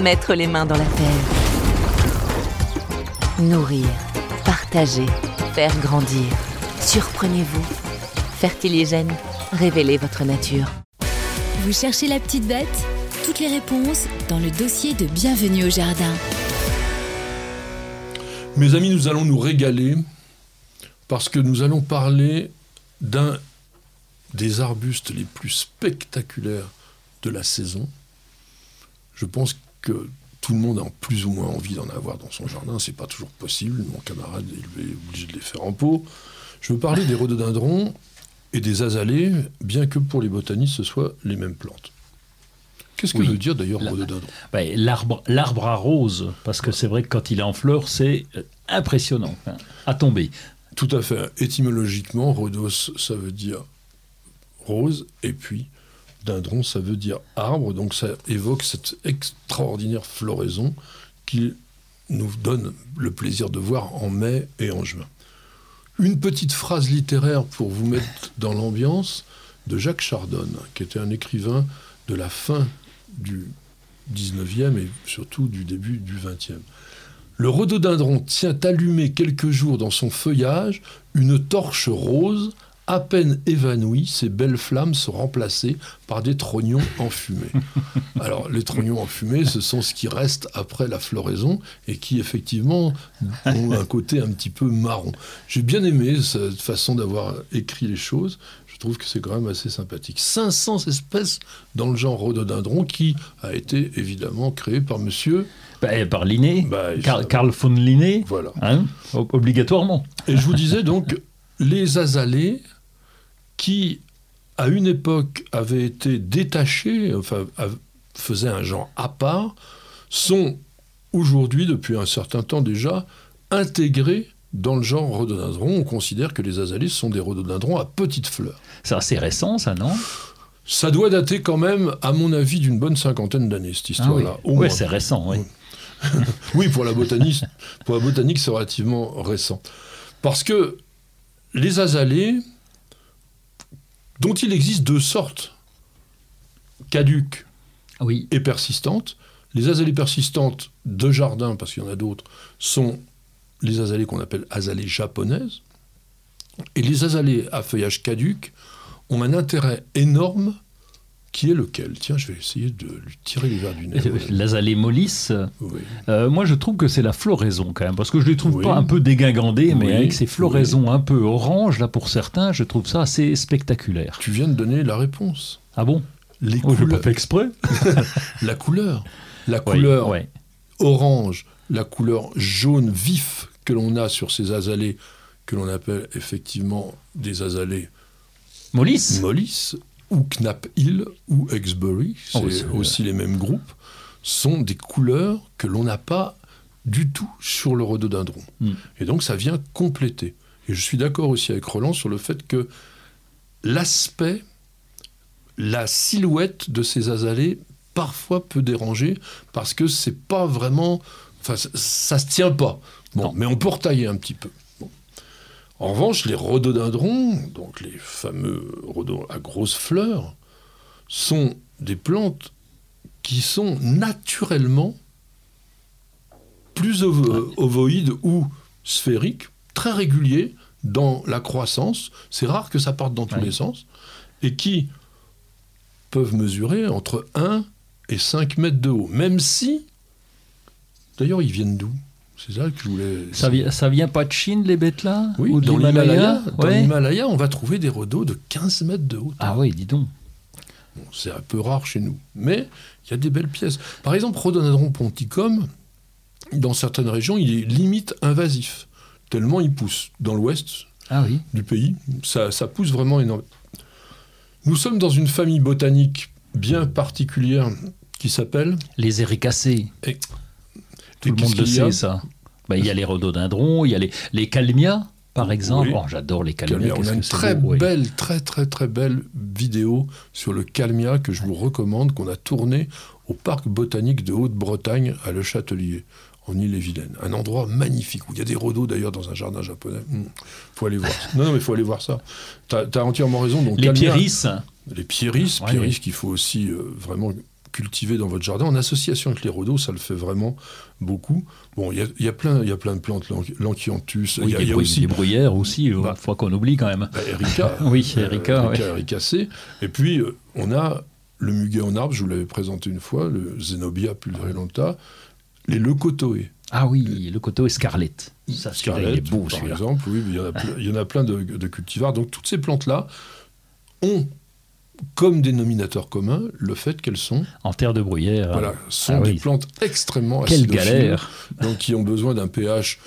Mettre les mains dans la terre. Nourrir, partager, faire grandir. Surprenez-vous. Fertiligène, révélez votre nature. Vous cherchez la petite bête? Toutes les réponses dans le dossier de Bienvenue au Jardin. Mes amis, nous allons nous régaler parce que nous allons parler d'un des arbustes les plus spectaculaires de la saison. Je pense que tout le monde a plus ou moins envie d'en avoir dans son jardin. C'est pas toujours possible. Mon camarade est obligé de les faire en pot. Je veux parler des rhododendrons et des azalées, bien que pour les botanistes ce soit les mêmes plantes. Qu'est-ce que veut dire d'ailleurs rhododendron? L'arbre l'arbre à rose, parce que c'est vrai que quand il est en fleurs, c'est euh, impressionnant hein, à tomber. Tout à fait. Étymologiquement, rhodos, ça veut dire rose, et puis dindron, ça veut dire arbre, donc ça évoque cette extraordinaire floraison qui nous donne le plaisir de voir en mai et en juin. Une petite phrase littéraire pour vous mettre dans l'ambiance de Jacques Chardonne, qui était un écrivain de la fin du 19e et surtout du début du 20e. Le rhododendron tient allumé quelques jours dans son feuillage une torche rose à peine évanouies, ces belles flammes sont remplacées par des trognons enfumés. Alors, les trognons enfumés, ce sont ce qui reste après la floraison et qui, effectivement, ont un côté un petit peu marron. J'ai bien aimé cette façon d'avoir écrit les choses. Je trouve que c'est quand même assez sympathique. 500 espèces dans le genre rhododendron qui a été évidemment créé par monsieur. Bah, par Linné, bah, Carl, von Linné, voilà. Hein, obligatoirement. Et je vous disais donc, les azalées qui, à une époque, avaient été détachés, enfin, faisaient un genre à part, sont aujourd'hui, depuis un certain temps déjà, intégrés dans le genre rhododendron. On considère que les azalées sont des rhododendrons à petites fleurs. C'est assez récent, ça, non? Ça doit dater quand même, à mon avis, d'une bonne cinquantaine d'années, cette histoire-là. Ah oui, c'est récent, oui. oui, pour la botanique, pour la botanique, c'est relativement récent. Parce que les azalées, dont il existe deux sortes, caduques et persistantes. Les azalées persistantes de jardin, parce qu'il y en a d'autres, sont les azalées qu'on appelle azalées japonaises. Et les azalées à feuillage caduc ont un intérêt énorme qui est lequel? Tiens, je vais essayer de lui tirer les verres du nez. L'azalée mollis, euh, moi je trouve que c'est la floraison quand même, parce que je les trouve pas un peu dégingandées, mais avec ces floraisons un peu orange, là pour certains, je trouve ça assez spectaculaire. Tu viens de donner la réponse. Ah bon? Les oh, couleurs... pas fait exprès. La couleur. La couleur orange, la couleur jaune vif que l'on a sur ces azalées, que l'on appelle effectivement des azalées Mollis. Mollis ou Knapp Hill ou Exbury, oh, c'est aussi les mêmes groupes, sont des couleurs que l'on n'a pas du tout sur le rhododendron. Hmm. Et donc ça vient compléter. Et je suis d'accord aussi avec Roland sur le fait que l'aspect, la silhouette de ces azalées parfois peut déranger parce que c'est pas vraiment, enfin ça, se tient pas. Bon, mais on peut retailler un petit peu. En revanche, les rhododendrons, donc les fameux rhododendrons à grosses fleurs, sont des plantes qui sont naturellement plus ovoïdes ou sphériques, très réguliers dans la croissance. C'est rare que ça parte dans tous les sens. Et qui peuvent mesurer entre 1 et 5 mètres de haut. Même si, d'ailleurs, ils viennent d'où? C'est ça que je voulais. Ça vient, ça vient pas de Chine, les bêtes là Oui, Ou dans l'Himalaya. Dans l'Himalaya, on va trouver des rhodos de 15 mètres de hauteur. Ah oui, dis donc. c'est un peu rare chez nous. Mais il y a des belles pièces. Par exemple, Rhododendron ponticum, dans certaines régions, il est limite invasif. Tellement il pousse. Dans l'ouest ah oui. du pays, ça, ça pousse vraiment énormément. Nous sommes dans une famille botanique bien particulière qui s'appelle Les éricacées. Tout le monde le sait, ça. Bah, il y a les rhododendrons, il y a les, les calmias, par exemple. Oh, j'adore les calmias. On a une très belle, très très très belle vidéo sur le calmia que je vous recommande, qu'on a tourné au parc botanique de Haute-Bretagne à Le Châtelier en Ille-et-Vilaine. Un endroit magnifique, où il y a des rhodos d'ailleurs dans un jardin japonais. Il hmm. faut aller voir. non, non, mais faut aller voir ça. Tu as, entièrement raison. Donc, les pierris. Les pierris, pierris qu'il faut aussi euh, vraiment cultiver dans votre jardin en association avec les rhodos, ça le fait vraiment beaucoup. Bon, il y, a, plein, il y a plein de plantes, l'anchianthus. il y, a, aussi des bruyères aussi, il bah, faut qu'on oublie quand même. Bah, Erika. oui, Erika. Erika, C. Et puis, euh, on a le muguet en arbre, je vous l'avais présenté une fois, le Zenobia pulverulenta, les leucotoées. Ah oui, le leucotoé scarlett. Ça, scarlett, beau, par exemple, oui, il y, en a, il y en a plein de, de cultivars. Donc toutes ces plantes-là ont comme dénominateur commun le fait qu'elles sont en terre de bruyère. Voilà, sont ah des plantes extrêmement Quelle galère Donc qui ont besoin d'un pH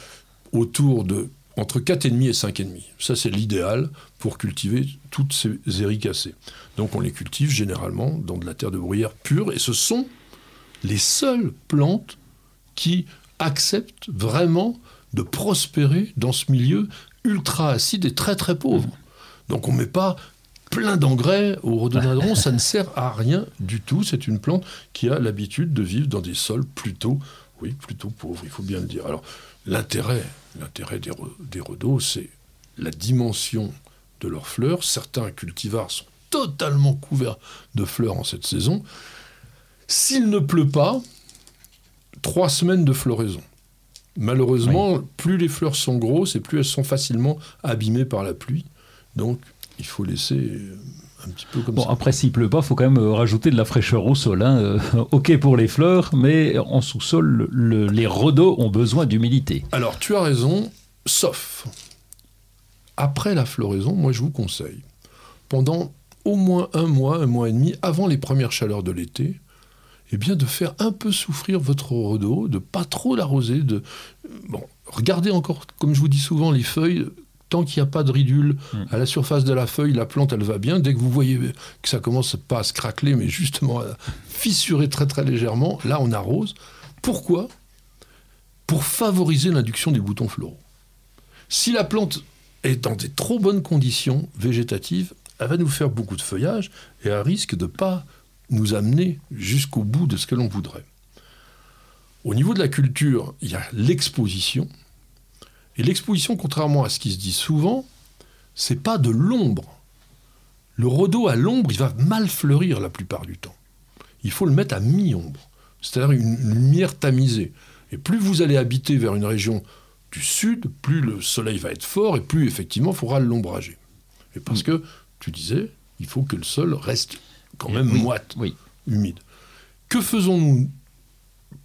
autour de entre 4,5 et 5,5. Ça c'est l'idéal pour cultiver toutes ces éricacées. Donc on les cultive généralement dans de la terre de bruyère pure et ce sont les seules plantes qui acceptent vraiment de prospérer dans ce milieu ultra acide et très très pauvre. Donc on ne met pas plein d'engrais au rhododendron, ça ne sert à rien du tout. C'est une plante qui a l'habitude de vivre dans des sols plutôt, oui, plutôt pauvres, il faut bien le dire. Alors, l'intérêt, l'intérêt des, des rhodos, c'est la dimension de leurs fleurs. Certains cultivars sont totalement couverts de fleurs en cette saison. S'il ne pleut pas, trois semaines de floraison. Malheureusement, plus les fleurs sont grosses et plus elles sont facilement abîmées par la pluie. Donc, il faut laisser un petit peu comme bon, Après, s'il pleut pas, il faut quand même euh, rajouter de la fraîcheur au sol. Hein. Euh, ok pour les fleurs, mais en sous-sol, les rhodos ont besoin d'humidité. Alors, tu as raison, sauf après la floraison, moi je vous conseille, pendant au moins un mois, un mois et demi, avant les premières chaleurs de l'été, eh bien de faire un peu souffrir votre rhodo, de pas trop l'arroser, de bon, regardez encore, comme je vous dis souvent, les feuilles tant qu'il n'y a pas de ridule mm. à la surface de la feuille, la plante, elle va bien. Dès que vous voyez que ça commence pas à se craqueler, mais justement à fissurer très très légèrement, là on arrose. Pourquoi? Pour favoriser l'induction des boutons floraux. Si la plante est dans des trop bonnes conditions végétatives, elle va nous faire beaucoup de feuillage et elle risque de ne pas nous amener jusqu'au bout de ce que l'on voudrait. Au niveau de la culture, il y a l'exposition, et l'exposition, contrairement à ce qui se dit souvent, c'est pas de l'ombre. Le rhodo à l'ombre, il va mal fleurir la plupart du temps. Il faut le mettre à mi-ombre, c'est-à-dire une lumière tamisée. Et plus vous allez habiter vers une région du sud, plus le soleil va être fort et plus effectivement il faudra l'ombrager. Et parce mm. que, tu disais, il faut que le sol reste quand même moite, humide. Que faisons-nous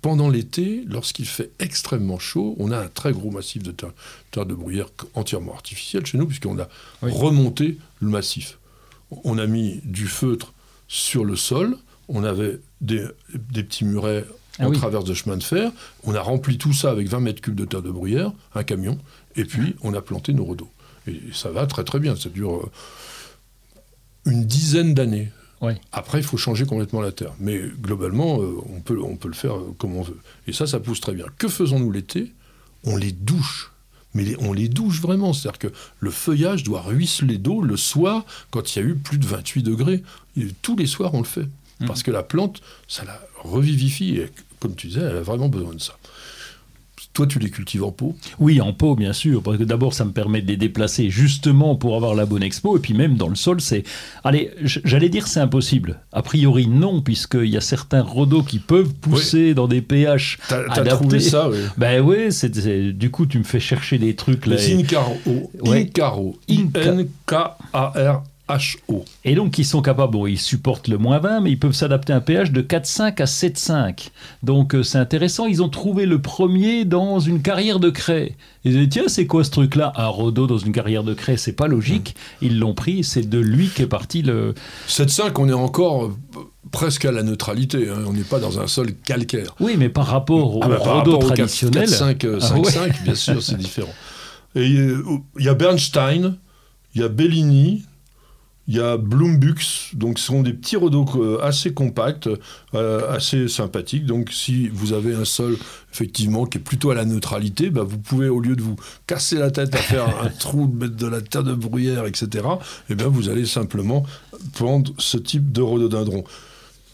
pendant l'été, lorsqu'il fait extrêmement chaud, on a un très gros massif de terre, de bruyère entièrement artificiel chez nous, puisqu'on a remonté le massif. On a mis du feutre sur le sol, on avait des, petits murets ah en travers de chemin de fer, on a rempli tout ça avec 20 mètres cubes de terre de bruyère, un camion, et puis on a planté nos rhodos. Et ça va très très bien, ça dure euh, une dizaine d'années. Après, il faut changer complètement la terre. Mais globalement, euh, on, peut, on peut le faire euh, comme on veut. Et ça, ça pousse très bien. Que faisons-nous l'été? On les douche. Mais on les douche vraiment. C'est-à-dire que le feuillage doit ruisseler d'eau le soir quand il y a eu plus de 28 degrés. tous les soirs, on le fait. Mmh. Parce que la plante, ça la revivifie. Et comme tu disais, elle a vraiment besoin de ça. Toi, tu les cultives en pot Oui, en pot, bien sûr, parce que d'abord, ça me permet de les déplacer justement pour avoir la bonne expo, et puis même dans le sol, c'est... Allez, j'allais dire c'est impossible. A priori, non, puisqu'il y a certains rhodos qui peuvent pousser dans des pH T'as trouvé ça, oui Ben oui, c'est, du coup, tu me fais chercher des trucs... là. Les Incaro. Incaro. I-N-K-A-R. HO. Et donc, ils sont capables, bon, ils supportent le moins 20, mais ils peuvent s'adapter à un pH de 4,5 à 7,5. Donc, euh, c'est intéressant. Ils ont trouvé le premier dans une carrière de craie. Ils ont dit, tiens, c'est quoi ce truc-là? Un rhodo dans une carrière de craie, c'est pas logique. Ils l'ont pris, c'est de lui qu'est parti le. 7,5, on est encore euh, presque à la neutralité. Hein. On n'est pas dans un sol calcaire. Oui, mais par rapport au ah bah, rhodo traditionnel. 4,5, 5,5, euh, ah bien sûr, c'est différent. Et il y a Bernstein, il y a Bellini, Il y a Bloombux, donc ce sont des petits rhodos euh, assez compacts, euh, assez sympathiques. Donc si vous avez un sol effectivement qui est plutôt à la neutralité, bah, vous pouvez au lieu de vous casser la tête à faire un trou, de mettre de la terre de bruyère, etc. Eh bien vous allez simplement prendre ce type de rhododendron.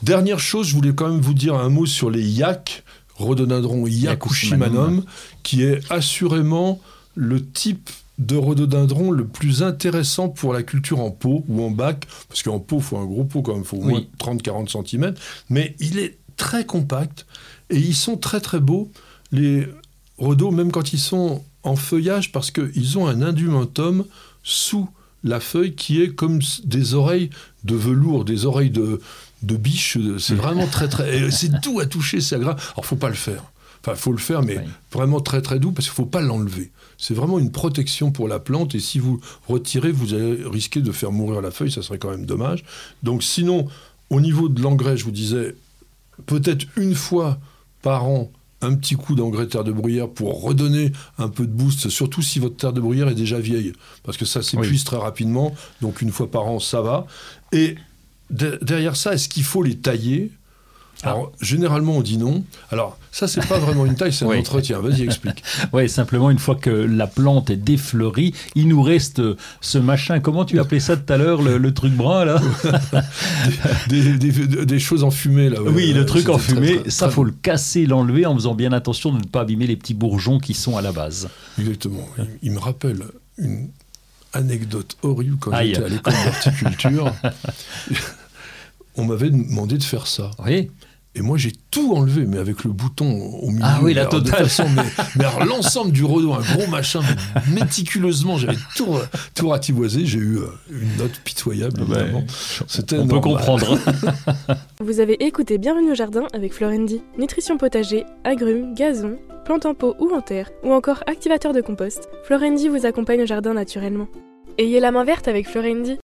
Dernière chose, je voulais quand même vous dire un mot sur les yak, rhododendron yakushimanum, qui est assurément le type de rhododendron le plus intéressant pour la culture en pot ou en bac, parce qu'en pot, il faut un gros pot quand même, il faut au moins 30-40 cm, mais il est très compact et ils sont très très beaux, les rhodos, même quand ils sont en feuillage, parce qu'ils ont un indumentum sous la feuille qui est comme des oreilles de velours, des oreilles de, de biche. C'est vraiment très très. C'est doux à toucher, c'est agréable. Alors faut pas le faire. Enfin, faut le faire, mais vraiment très très doux parce qu'il faut pas l'enlever. C'est vraiment une protection pour la plante et si vous retirez, vous allez risquer de faire mourir la feuille, ça serait quand même dommage. Donc sinon, au niveau de l'engrais, je vous disais, peut-être une fois par an, un petit coup d'engrais terre de bruyère pour redonner un peu de boost, surtout si votre terre de bruyère est déjà vieille, parce que ça s'épuise très rapidement, donc une fois par an, ça va. Et derrière ça, est-ce qu'il faut les tailler? Alors, généralement, on dit non. Alors, ça, c'est pas vraiment une taille, c'est un entretien. Vas-y, explique. oui, simplement, une fois que la plante est défleurie, il nous reste ce machin. Comment tu appelais ça tout à l'heure, le, truc brun, là? Des, choses enfumées, là. Oui, le truc enfumé, ça, faut le casser, l'enlever en faisant bien attention de ne pas abîmer les petits bourgeons qui sont à la base. Exactement. Il, me rappelle une anecdote horrible quand j'étais à l'école d'horticulture. On m'avait demandé de faire ça. Oui. Et moi, j'ai tout enlevé, mais avec le bouton au milieu. Ah oui, la totale. mais, l'ensemble du rhodo, un gros machin, méticuleusement, j'avais tout, tout ratiboisé. J'ai eu euh, une note pitoyable, évidemment. C'était On peut comprendre. Vous avez écouté Bienvenue au jardin avec Florendi. Nutrition potager, agrumes, gazon, plantes en pot ou en terre, ou encore activateur de compost. Florendi vous accompagne au jardin naturellement. Ayez la main verte avec Florendi.